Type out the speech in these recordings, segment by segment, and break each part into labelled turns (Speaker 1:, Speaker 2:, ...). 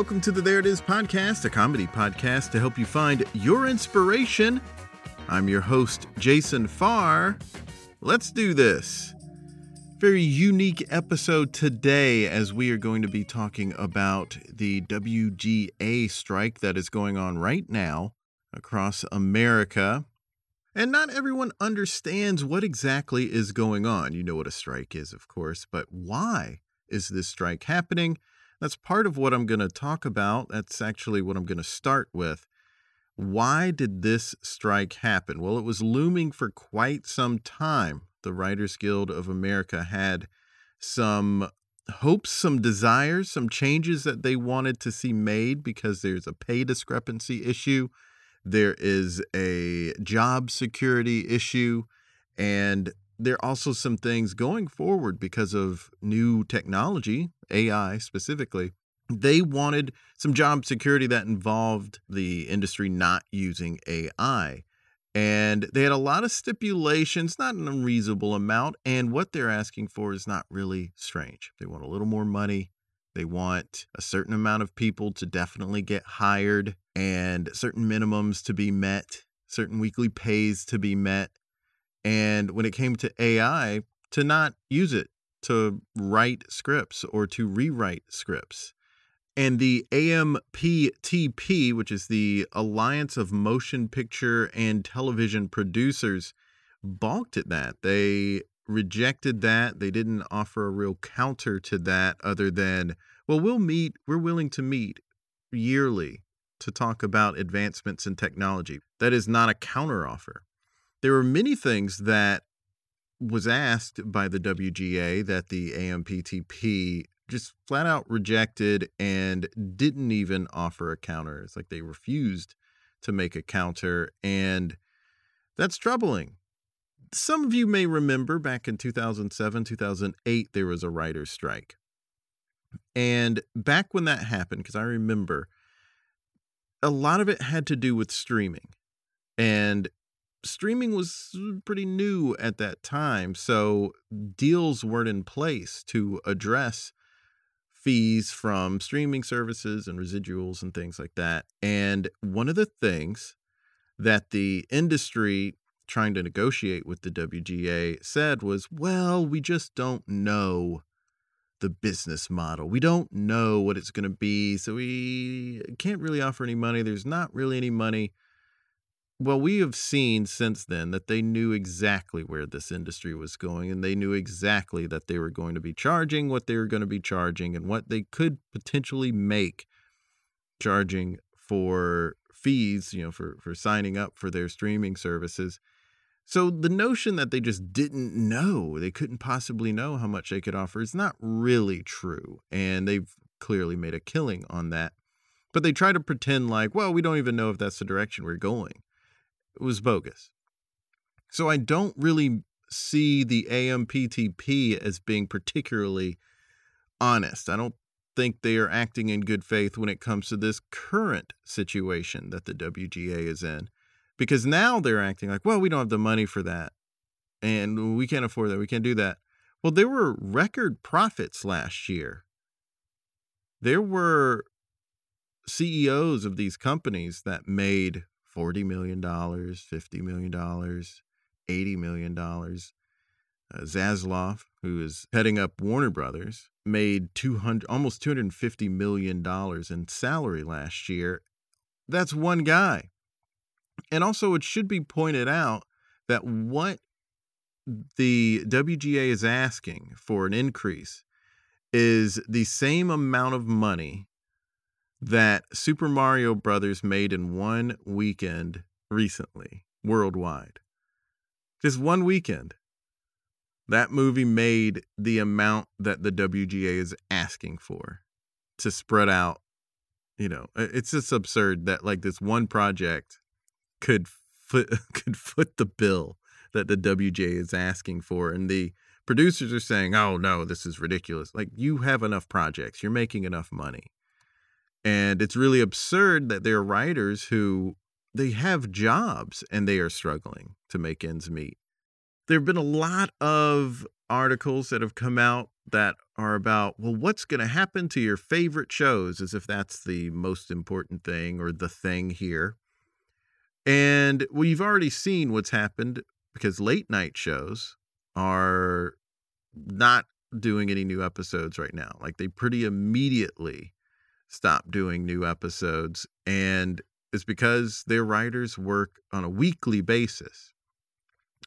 Speaker 1: Welcome to the There It Is podcast, a comedy podcast to help you find your inspiration. I'm your host, Jason Farr. Let's do this. Very unique episode today as we are going to be talking about the WGA strike that is going on right now across America. And not everyone understands what exactly is going on. You know what a strike is, of course, but why is this strike happening? That's part of what I'm going to talk about. That's actually what I'm going to start with. Why did this strike happen? Well, it was looming for quite some time. The Writers Guild of America had some hopes, some desires, some changes that they wanted to see made because there's a pay discrepancy issue, there is a job security issue, and there are also some things going forward because of new technology, AI specifically. They wanted some job security that involved the industry not using AI. And they had a lot of stipulations, not an unreasonable amount. And what they're asking for is not really strange. They want a little more money. They want a certain amount of people to definitely get hired and certain minimums to be met, certain weekly pays to be met and when it came to AI, to not use it to write scripts or to rewrite scripts. And the AMPTP, which is the Alliance of Motion Picture and Television Producers, balked at that. They rejected that. They didn't offer a real counter to that other than, well, we'll meet, we're willing to meet yearly to talk about advancements in technology. That is not a counteroffer there were many things that was asked by the WGA that the AMPTP just flat out rejected and didn't even offer a counter. It's like they refused to make a counter, and that's troubling. Some of you may remember back in 2007, 2008, there was a writer's strike. And back when that happened, because I remember a lot of it had to do with streaming. And streaming was uh, pretty new at that time, so deals weren't in place to address fees from streaming services and residuals and things like that. And one of the things that the industry trying to negotiate with the WGA said was, well, we just don't know the business model. We don't know what it's going to be, so we can't really offer any money. There's not really any money well, we have seen since then that they knew exactly where this industry was going and they knew exactly that they were going to be charging what they were going to be charging and what they could potentially make charging for fees, you know, for, for signing up for their streaming services. So the notion that they just didn't know, they couldn't possibly know how much they could offer is not really true. And they've clearly made a killing on that. But they try to pretend like, well, we don't even know if that's the direction we're going was bogus. So I don't really see the AMPTP as being particularly honest. I don't think they are acting in good faith when it comes to this current situation that the WGA is in. Because now they're acting like, well, we don't have the money for that. And we can't afford that. We can't do that. Well, there were record profits last year. There were CEOs of these companies that made $40 million, $50 million, $80 million. Uh, Zaslav, who is heading up Warner Brothers, made 200 almost 250 million dollars in salary last year. That's one guy. And also it should be pointed out that what the WGA is asking for an increase is the same amount of money that Super Mario Brothers made in one weekend recently, worldwide. Just one weekend. That movie made the amount that the WGA is asking for to spread out You know, it's just absurd that like this one project could foot could foot the bill that the WGA is asking for, and the producers are saying, "Oh no, this is ridiculous." Like you have enough projects, you're making enough money, and it's really absurd that there are writers who they have jobs and they are struggling to make ends meet. There have been a lot of articles that have come out that are about, well, what's going to happen to your favorite shows, as if that's the most important thing or the thing here. And we've already seen what's happened because late night shows are not doing any new episodes right now. Like they pretty immediately stopped doing new episodes. And it's because their writers work on a weekly basis.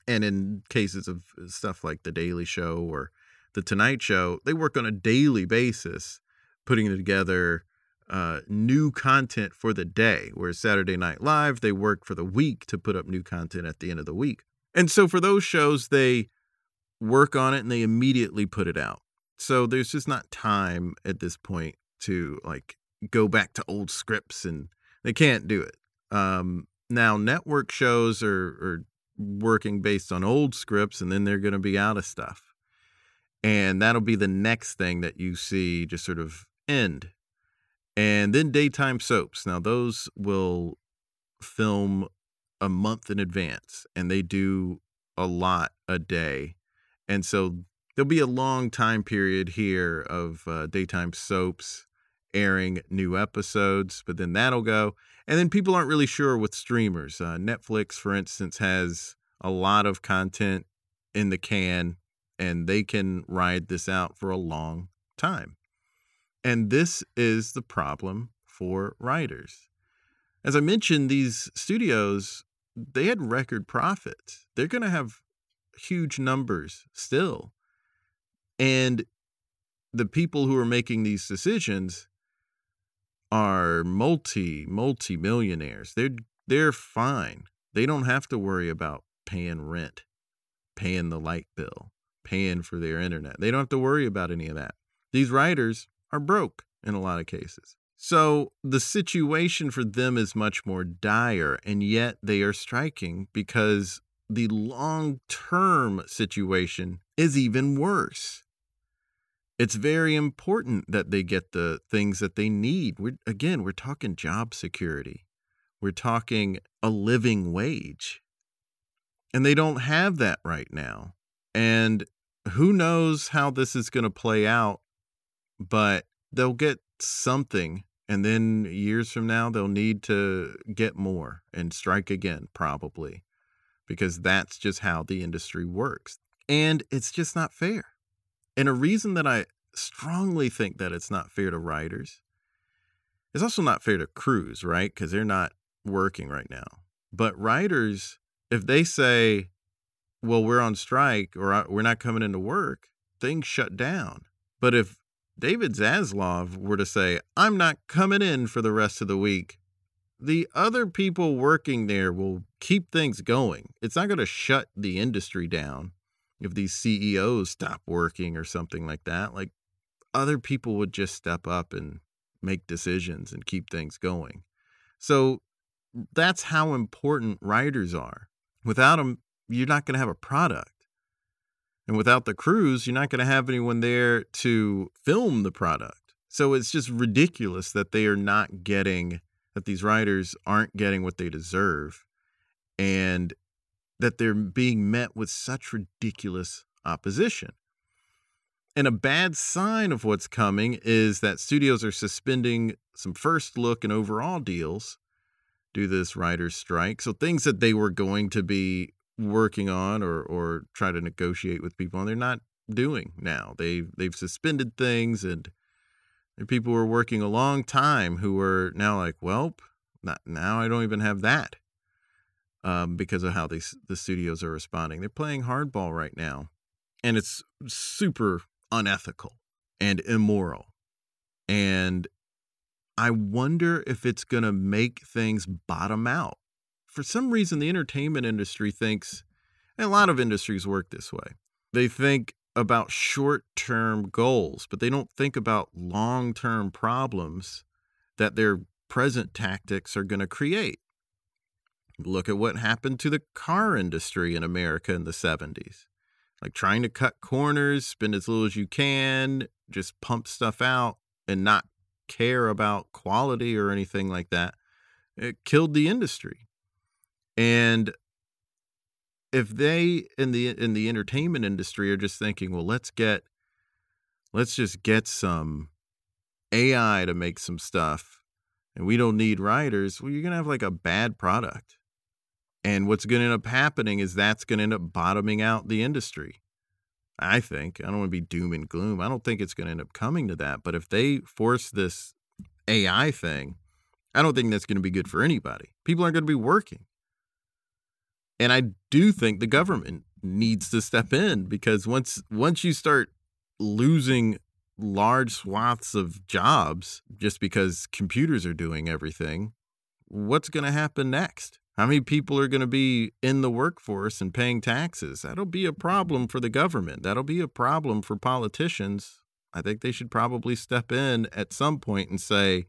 Speaker 1: And in cases of stuff like The Daily Show or The Tonight Show, they work on a daily basis putting together uh, new content for the day. Whereas Saturday Night Live, they work for the week to put up new content at the end of the week. And so for those shows, they work on it and they immediately put it out. So there's just not time at this point to like go back to old scripts and they can't do it. Um, now network shows are, are working based on old scripts and then they're going to be out of stuff. And that'll be the next thing that you see just sort of end. And then daytime soaps. Now those will film a month in advance and they do a lot a day. And so there'll be a long time period here of uh, daytime soaps airing new episodes, but then that'll go. And then people aren't really sure with streamers. Uh, Netflix, for instance, has a lot of content in the can and they can ride this out for a long time. And this is the problem for writers. As I mentioned, these studios they had record profits. They're going to have huge numbers still. And the people who are making these decisions are multi multi millionaires. They're they're fine. They don't have to worry about paying rent, paying the light bill, paying for their internet. They don't have to worry about any of that. These writers are broke in a lot of cases. So the situation for them is much more dire, and yet they are striking because the long term situation is even worse. It's very important that they get the things that they need. We're, again, we're talking job security, we're talking a living wage. And they don't have that right now. And who knows how this is going to play out, but they'll get something and then years from now they'll need to get more and strike again probably because that's just how the industry works and it's just not fair and a reason that i strongly think that it's not fair to writers it's also not fair to crews right? Because they're not working right now. But writers if they say well we're on strike or uh, we're not coming into work things shut down. But if David Zaslav were to say, I'm not coming in for the rest of the week, the other people working there will keep things going. It's not going to shut the industry down if these CEOs stop working or something like that. Like other people would just step up and make decisions and keep things going. So that's how important writers are. Without them, you're not going to have a product. And without the crews, you're not going to have anyone there to film the product. So it's just ridiculous that they are not getting, that these writers aren't getting what they deserve, and that they're being met with such ridiculous opposition. And a bad sign of what's coming is that studios are suspending some first look and overall deals due to this writer's strike. So things that they were going to be working on or or try to negotiate with people and they're not doing now. They they've suspended things and people were working a long time who were now like, well, not, now I don't even have that um, because of how these the studios are responding. They're playing hardball right now, and it's super unethical and immoral. And I wonder if it's going to make things bottom out for some reason, the entertainment industry thinks, and a lot of industries work this way. They think about short term goals, but they don't think about long term problems that they're present tactics are going to create. Look at what happened to the car industry in America in the 70s. Like trying to cut corners, spend as little as you can, just pump stuff out and not care about quality or anything like that. It killed the industry. And if they in the in the entertainment industry are just thinking, well, let's get let's just get some AI to make some stuff and we don't need writers, well, you're going to have like a bad product. And what's going to end up happening is that's going to end up bottoming out the industry. I think. I don't want to be doom and gloom. I don't think it's going to end up coming to that. But if they force this AI thing, I don't think that's going to be good for anybody. People aren't going to be working. And I do think the government needs to step in because once once you start losing large swaths of jobs just because computers are doing everything, what's going to happen next? How many people are going to be in the workforce and paying taxes? That'll be a problem for the government. That'll be a problem for politicians. I think they should probably step in at some point and say,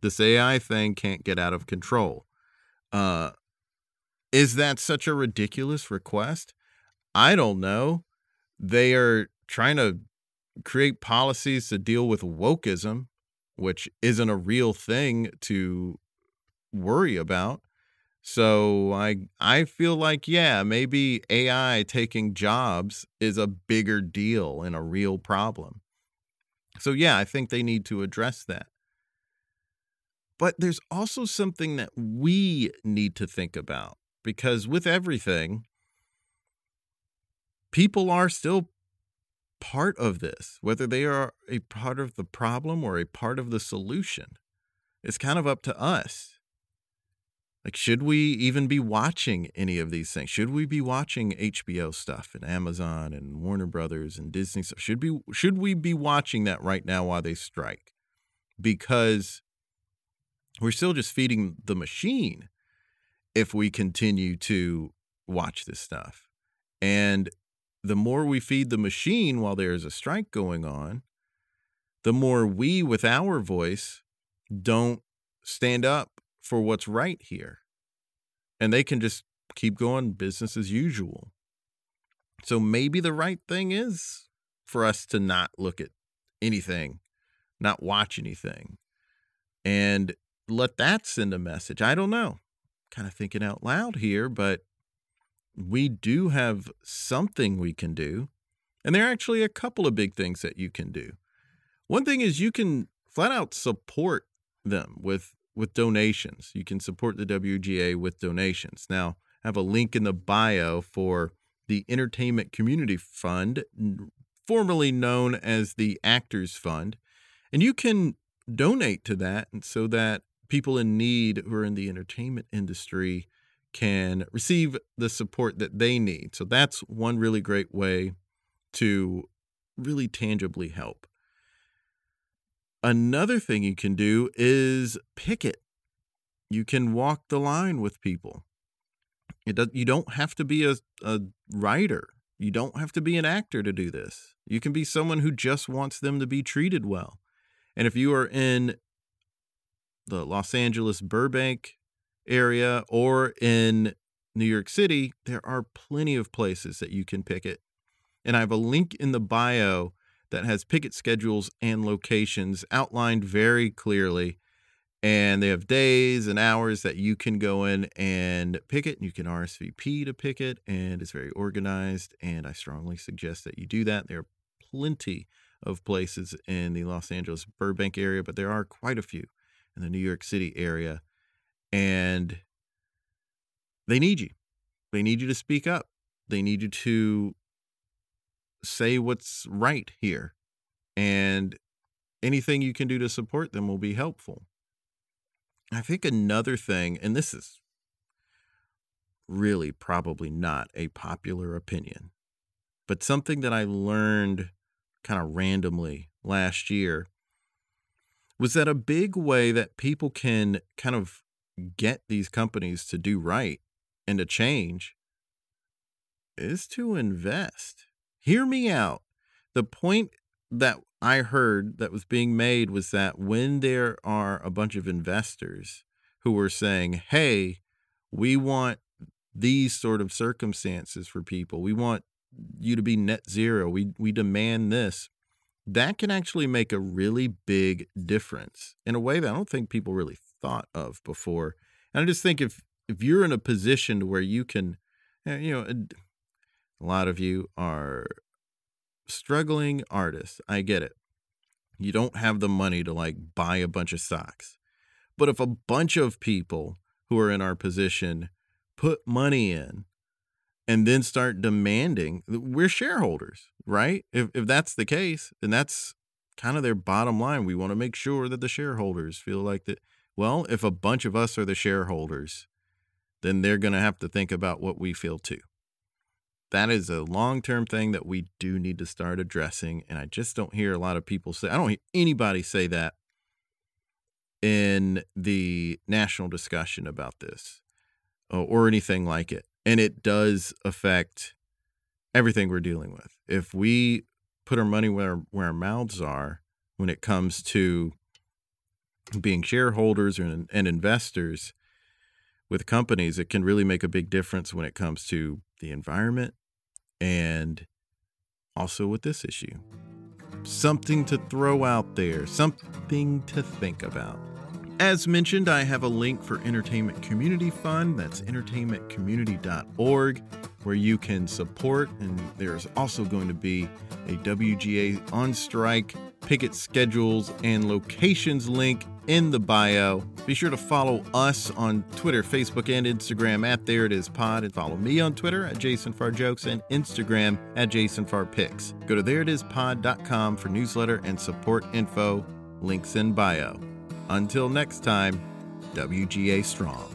Speaker 1: this AI thing can't get out of control. Uh, is that such a ridiculous request? I don't know. They are trying to create policies to deal with wokeism, which isn't a real thing to worry about. So I I feel like yeah, maybe AI taking jobs is a bigger deal and a real problem. So yeah, I think they need to address that. But there's also something that we need to think about because with everything people are still part of this, whether they are a part of the problem or a part of the solution. It's kind of up to us. Like, should we even be watching any of these things? Should we be watching HBO stuff and Amazon and Warner Brothers and Disney stuff? Should be should we be watching that right now while they strike? Because we're still just feeding the machine if we continue to watch this stuff. And the more we feed the machine while there is a strike going on, the more we, with our voice, don't stand up for what's right here. And they can just keep going business as usual. So maybe the right thing is for us to not look at anything, not watch anything, and let that send a message. I don't know. Kind of thinking out loud here, but we do have something we can do. And there are actually a couple of big things that you can do. One thing is you can flat out support them with with donations. You can support the WGA with donations. Now, I have a link in the bio for the Entertainment Community Fund, formerly known as the Actors Fund. And you can donate to that so that people in need who are in the entertainment industry can receive the support that they need. So that's one really great way to really tangibly help. Another thing you can do is picket. You can walk the line with people. It does, you don't have to be a, a writer. You don't have to be an actor to do this. You can be someone who just wants them to be treated well. And if you are in the Los Angeles Burbank area or in New York City, there are plenty of places that you can picket. And I have a link in the bio that has picket schedules and locations outlined very clearly. And they have days and hours that you can go in and picket. And you can RSVP to picket, and it's very organized. And I strongly suggest that you do that. There are plenty of places in the Los Angeles Burbank area, but there are quite a few in the New York City area and they need you. They need you to speak up. They need you to say what's right here. And anything you can do to support them will be helpful. I think another thing, and this is really probably not a popular opinion, but something that I learned kind of randomly last year was that a big way that people can kind of get these companies to do right and to change is to invest. Hear me out. The point that I heard that was being made was that when there are a bunch of investors who were saying, hey, we want these sort of circumstances for people, we want you to be net zero, we, we demand this, that can actually make a really big difference in a way that I don't think people really thought of before. And I just think if if you're in a position where you can, eh, you know, a lot of you are struggling artists. I get it. You don't have the money to like buy a bunch of stocks. But if a bunch of people who are in our position put money in and then start demanding, we're shareholders, right? If, if that's the case, and that's kind of their bottom line, we want to make sure that the shareholders feel like that. Well, if a bunch of us are the shareholders, then they're going to have to think about what we feel too. That is a long term thing that we do need to start addressing. And I just don't hear a lot of people say, I don't hear anybody say that in the national discussion about this uh, or anything like it. And it does affect everything we're dealing with. If we put our money where, where our mouths are when it comes to being shareholders and, and investors, with companies, it can really make a big difference when it comes to the environment and also with this issue. Something to throw out there, something to think about. As mentioned, I have a link for Entertainment Community Fund. That's entertainmentcommunity.org, where you can support. And there's also going to be a WGA on strike picket schedules and locations link in the bio. Be sure to follow us on Twitter, Facebook, and Instagram at There It Is Pod, and follow me on Twitter at Jason Farr Jokes and Instagram at Jason Farr Pics. Go to thereitispod.com for newsletter and support info. Links in bio. Until next time, WGA Strong.